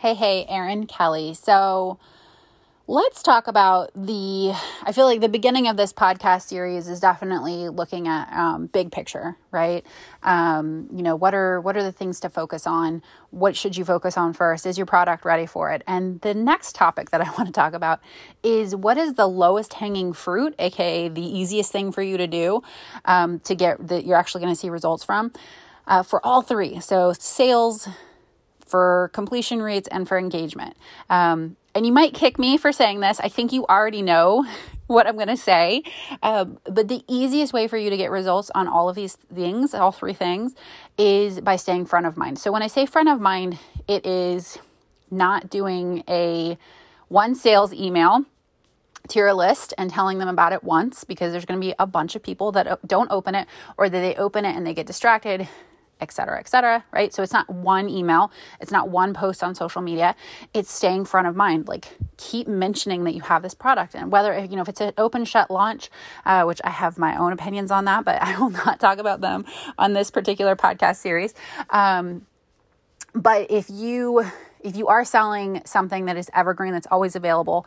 Hey, hey, Erin Kelly. So let's talk about the. I feel like the beginning of this podcast series is definitely looking at um, big picture, right? Um, you know, what are what are the things to focus on? What should you focus on first? Is your product ready for it? And the next topic that I want to talk about is what is the lowest hanging fruit, aka the easiest thing for you to do um, to get that you're actually going to see results from. Uh, for all three. So, sales, for completion rates and for engagement. Um, and you might kick me for saying this. I think you already know what I'm going to say. Um, but the easiest way for you to get results on all of these things, all three things, is by staying front of mind. So when I say front of mind, it is not doing a one sales email to your list and telling them about it once because there's going to be a bunch of people that don't open it or that they open it and they get distracted et cetera, et cetera, right? So it's not one email, it's not one post on social media, it's staying front of mind. Like keep mentioning that you have this product and whether, you know, if it's an open shut launch, uh, which I have my own opinions on that, but I will not talk about them on this particular podcast series. Um, but if you, if you are selling something that is evergreen, that's always available,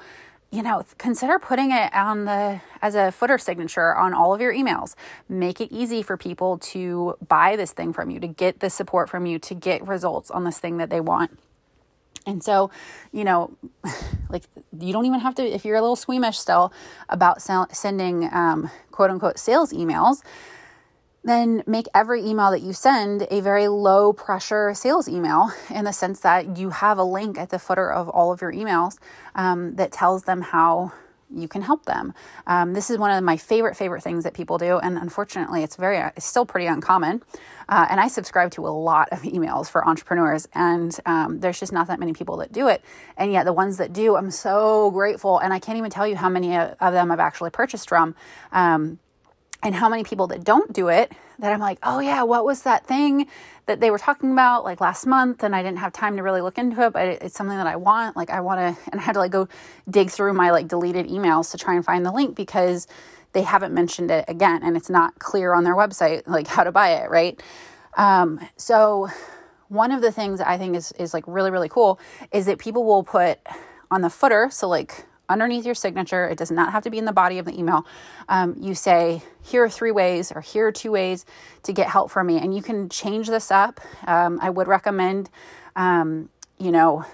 you know, consider putting it on the as a footer signature on all of your emails. Make it easy for people to buy this thing from you, to get the support from you, to get results on this thing that they want. And so, you know, like you don't even have to, if you're a little squeamish still about sending um, quote unquote sales emails, then make every email that you send a very low pressure sales email in the sense that you have a link at the footer of all of your emails um, that tells them how you can help them. Um, this is one of my favorite favorite things that people do, and unfortunately, it's very it's still pretty uncommon. Uh, and I subscribe to a lot of emails for entrepreneurs, and um, there's just not that many people that do it. And yet, the ones that do, I'm so grateful, and I can't even tell you how many of them I've actually purchased from. Um, and how many people that don't do it that I'm like, oh yeah, what was that thing that they were talking about like last month? And I didn't have time to really look into it, but it, it's something that I want. Like, I want to, and I had to like go dig through my like deleted emails to try and find the link because they haven't mentioned it again and it's not clear on their website like how to buy it, right? Um, so, one of the things I think is, is like really, really cool is that people will put on the footer, so like underneath your signature. It does not have to be in the body of the email. Um, you say, here are three ways or here are two ways to get help from me. And you can change this up. Um, I would recommend, um, you know,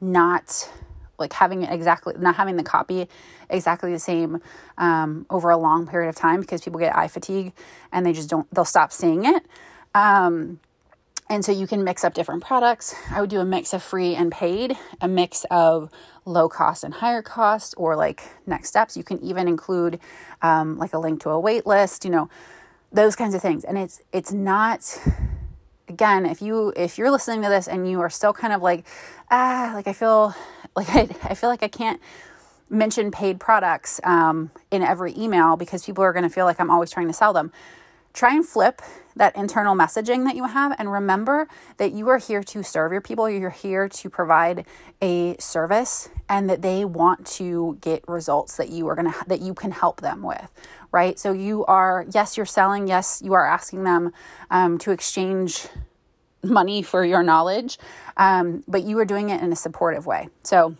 not like having it exactly, not having the copy exactly the same um, over a long period of time because people get eye fatigue and they just don't, they'll stop seeing it. Um, and so you can mix up different products. I would do a mix of free and paid, a mix of low cost and higher cost, or like next steps. You can even include um, like a link to a wait list, you know, those kinds of things. And it's it's not again if you if you're listening to this and you are still kind of like ah like I feel like I, I feel like I can't mention paid products um, in every email because people are to feel like I'm always trying to sell them. Try and flip that internal messaging that you have and remember that you are here to serve your people you're here to provide a service and that they want to get results that you are going to that you can help them with right? So you are yes you're selling yes you are asking them um, to exchange money for your knowledge um, but you are doing it in a supportive way. So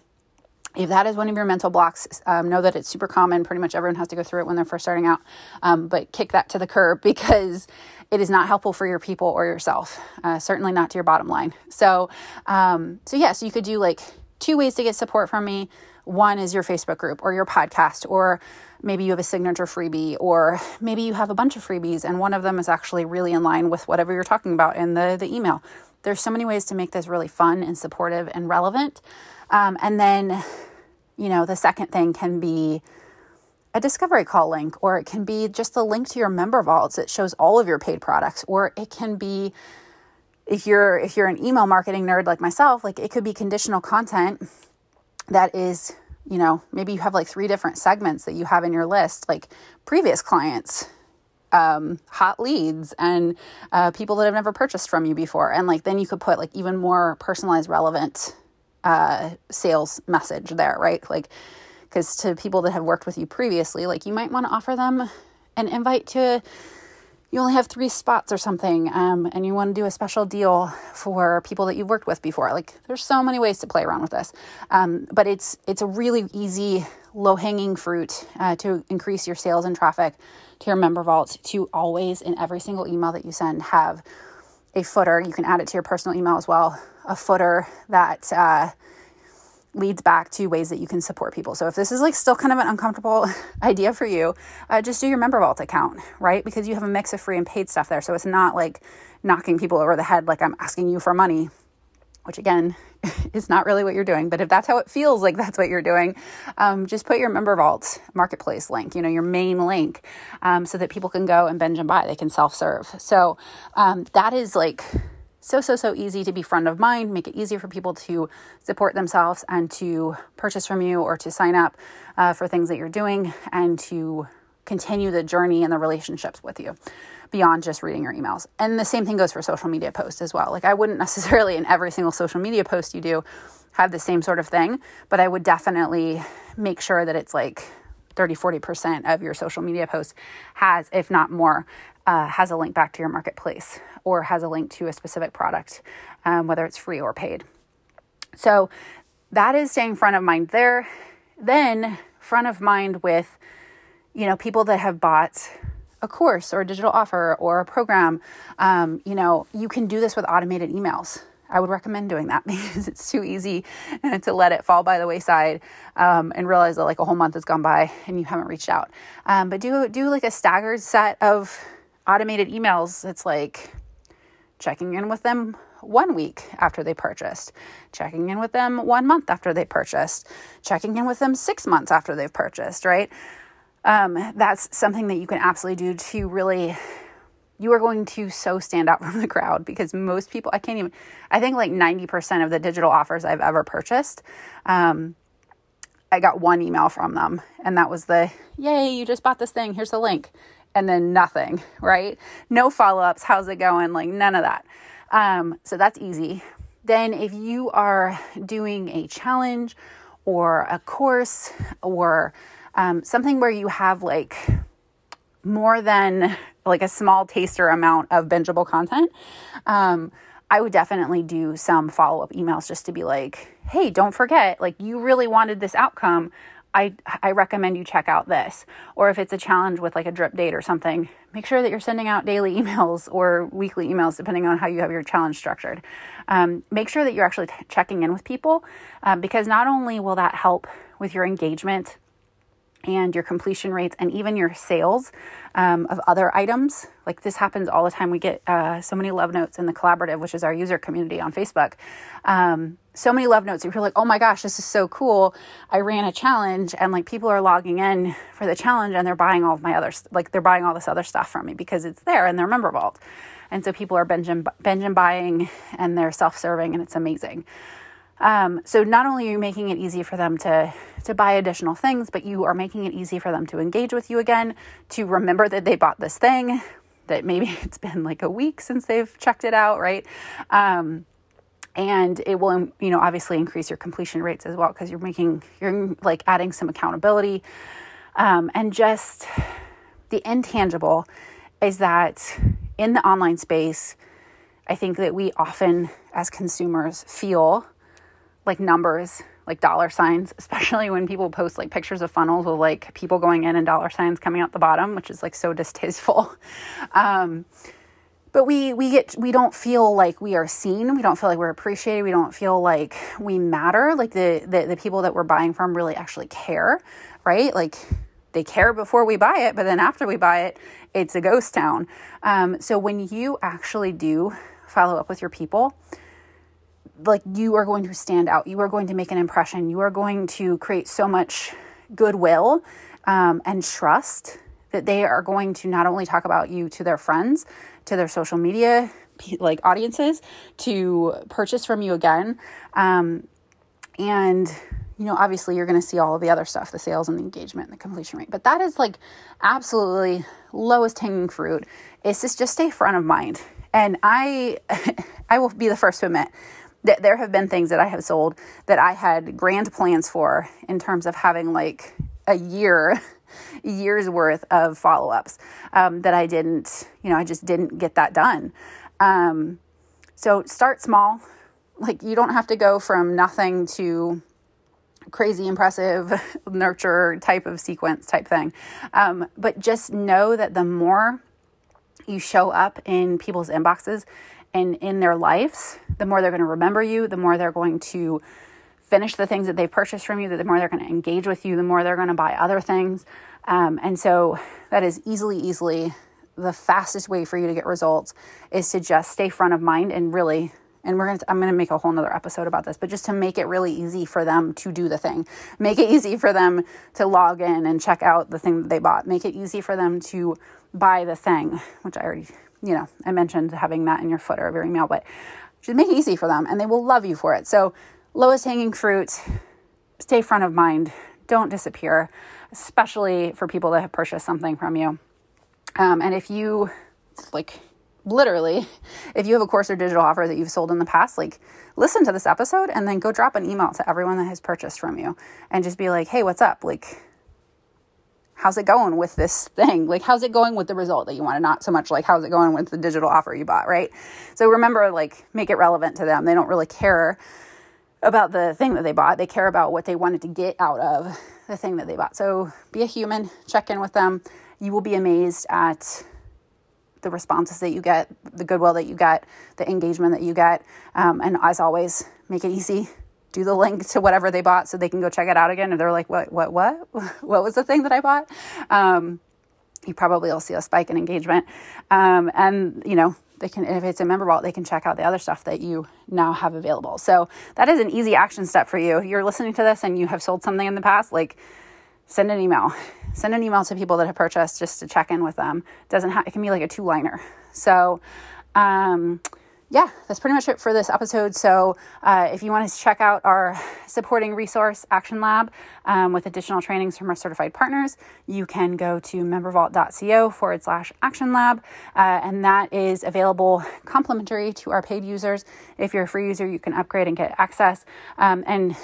if that is one of your mental blocks, um, know that it's super common. Pretty much everyone has to go through it when they're first starting out. Um, but kick that to the curb because it is not helpful for your people or yourself. Uh, certainly not to your bottom line. So, um, so yes, yeah, so you could do like two ways to get support from me. One is your Facebook group or your podcast, or maybe you have a signature freebie, or maybe you have a bunch of freebies, and one of them is actually really in line with whatever you're talking about in the the email. There's so many ways to make this really fun and supportive and relevant. Um, and then, you know, the second thing can be a discovery call link, or it can be just a link to your member vaults that shows all of your paid products, or it can be if you're if you're an email marketing nerd like myself, like it could be conditional content that is, you know, maybe you have like three different segments that you have in your list, like previous clients, um, hot leads, and uh, people that have never purchased from you before, and like then you could put like even more personalized, relevant uh, sales message there, right? Like because to people that have worked with you previously, like you might want to offer them an invite to you only have three spots or something um, and you want to do a special deal for people that you've worked with before. Like there's so many ways to play around with this. Um, but it's it's a really easy low hanging fruit uh, to increase your sales and traffic to your member vault to always in every single email that you send have a footer. You can add it to your personal email as well a footer that uh, leads back to ways that you can support people. So if this is like still kind of an uncomfortable idea for you, uh, just do your member vault account, right? Because you have a mix of free and paid stuff there. So it's not like knocking people over the head like I'm asking you for money, which again is not really what you're doing. But if that's how it feels like that's what you're doing, um, just put your member vault marketplace link, you know, your main link, um, so that people can go and binge and buy. They can self serve. So um, that is like so, so, so easy to be front of mind, make it easier for people to support themselves and to purchase from you or to sign up uh, for things that you're doing and to continue the journey and the relationships with you beyond just reading your emails. And the same thing goes for social media posts as well. Like, I wouldn't necessarily in every single social media post you do have the same sort of thing, but I would definitely make sure that it's like 30, 40% of your social media posts has, if not more, uh, has a link back to your marketplace or has a link to a specific product, um, whether it's free or paid. So that is staying front of mind there. Then front of mind with, you know, people that have bought a course or a digital offer or a program. Um, you know, you can do this with automated emails. I would recommend doing that because it's too easy to let it fall by the wayside um, and realize that like a whole month has gone by and you haven't reached out. Um, but do do like a staggered set of automated emails. It's like checking in with them one week after they purchased, checking in with them one month after they purchased, checking in with them six months after they've purchased, right? Um, that's something that you can absolutely do to really, you are going to so stand out from the crowd because most people, I can't even, I think like 90% of the digital offers I've ever purchased, um, I got one email from them, and that was the, yay, you just bought this thing, here's the link and then nothing, right? No follow ups. How's it going? Like none of that. Um, so that's easy. Then, if you are doing a challenge or a course or um, something where you have like more than like a small taster amount of bingeable content, um, I would definitely do some follow up emails just to be like, hey, don't forget, like you really wanted this outcome. I, I recommend you check out this. Or if it's a challenge with like a drip date or something, make sure that you're sending out daily emails or weekly emails, depending on how you have your challenge structured. Um, make sure that you're actually t- checking in with people um, because not only will that help with your engagement and your completion rates and even your sales um, of other items. Like this happens all the time. We get uh, so many love notes in the collaborative, which is our user community on Facebook. Um, so many love notes. You're like, oh my gosh, this is so cool. I ran a challenge and like people are logging in for the challenge and they're buying all of my other, like they're buying all this other stuff from me because it's there in their member vault. And so people are binge and, binge and buying and they're self serving and it's amazing. Um, so not only are you making it easy for them to to buy additional things, but you are making it easy for them to engage with you again, to remember that they bought this thing, that maybe it's been like a week since they've checked it out, right? Um, and it will, you know, obviously increase your completion rates as well because you're making you're like adding some accountability, um, and just the intangible is that in the online space, I think that we often as consumers feel like numbers, like dollar signs, especially when people post like pictures of funnels with like people going in and dollar signs coming out the bottom, which is like so distasteful. Um, but we we get we don't feel like we are seen. We don't feel like we're appreciated. We don't feel like we matter. Like the the, the people that we're buying from really actually care right? Like they care before we buy it but then after we buy it it's a ghost town. Um, so when you actually do follow up with your people like you are going to stand out. You are going to make an impression. You are going to create so much goodwill um, and trust that they are going to not only talk about you to their friends, to their social media like audiences, to purchase from you again. Um, and you know, obviously you're going to see all of the other stuff, the sales and the engagement and the completion rate. But that is like absolutely lowest hanging fruit. It's just just stay front of mind. And I I will be the first to admit that there have been things that I have sold that I had grand plans for in terms of having like a year years worth of follow ups um, that I didn't, you know, I just didn't get that done. Um, so start small. Like you don't have to go from nothing to crazy impressive nurture type of sequence type thing. Um, but just know that the more you show up in people's inboxes and in their lives, the more they're going to remember you, the more they're going to finish the things that they've purchased from you, the more they're going to engage with you, the more they're going to buy other things. Um, and so that is easily, easily the fastest way for you to get results is to just stay front of mind and really and we're gonna i'm gonna make a whole nother episode about this but just to make it really easy for them to do the thing make it easy for them to log in and check out the thing that they bought make it easy for them to buy the thing which i already you know i mentioned having that in your footer of your email but just make it easy for them and they will love you for it. So lowest hanging fruit stay front of mind. Don't disappear especially for people that have purchased something from you. Um, and if you like literally, if you have a course or digital offer that you've sold in the past, like listen to this episode and then go drop an email to everyone that has purchased from you and just be like, hey, what's up? Like, how's it going with this thing? Like, how's it going with the result that you wanted? Not so much like, how's it going with the digital offer you bought, right? So remember, like, make it relevant to them. They don't really care about the thing that they bought, they care about what they wanted to get out of the thing that they bought. So be a human, check in with them. You will be amazed at the responses that you get, the goodwill that you get, the engagement that you get. Um, and as always, make it easy. Do the link to whatever they bought so they can go check it out again. And they're like, what, what, what? what was the thing that I bought? Um, you probably will see a spike in engagement. Um, and, you know, they can, if it's a member vault, they can check out the other stuff that you now have available. So that is an easy action step for you. You're listening to this and you have sold something in the past, like send an email send an email to people that have purchased just to check in with them doesn't have it can be like a two liner so um, yeah, that's pretty much it for this episode. So, uh, if you want to check out our supporting resource, Action Lab, um, with additional trainings from our certified partners, you can go to membervault.co forward slash Action Lab, uh, and that is available complimentary to our paid users. If you're a free user, you can upgrade and get access. Um, and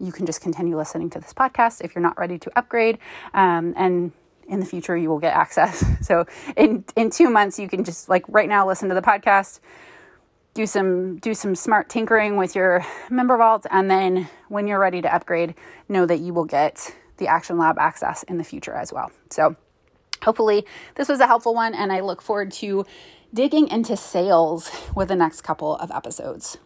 you can just continue listening to this podcast if you're not ready to upgrade. Um, and in the future, you will get access. So in in two months, you can just like right now listen to the podcast, do some do some smart tinkering with your member vault, and then when you're ready to upgrade, know that you will get the Action Lab access in the future as well. So hopefully this was a helpful one, and I look forward to digging into sales with the next couple of episodes.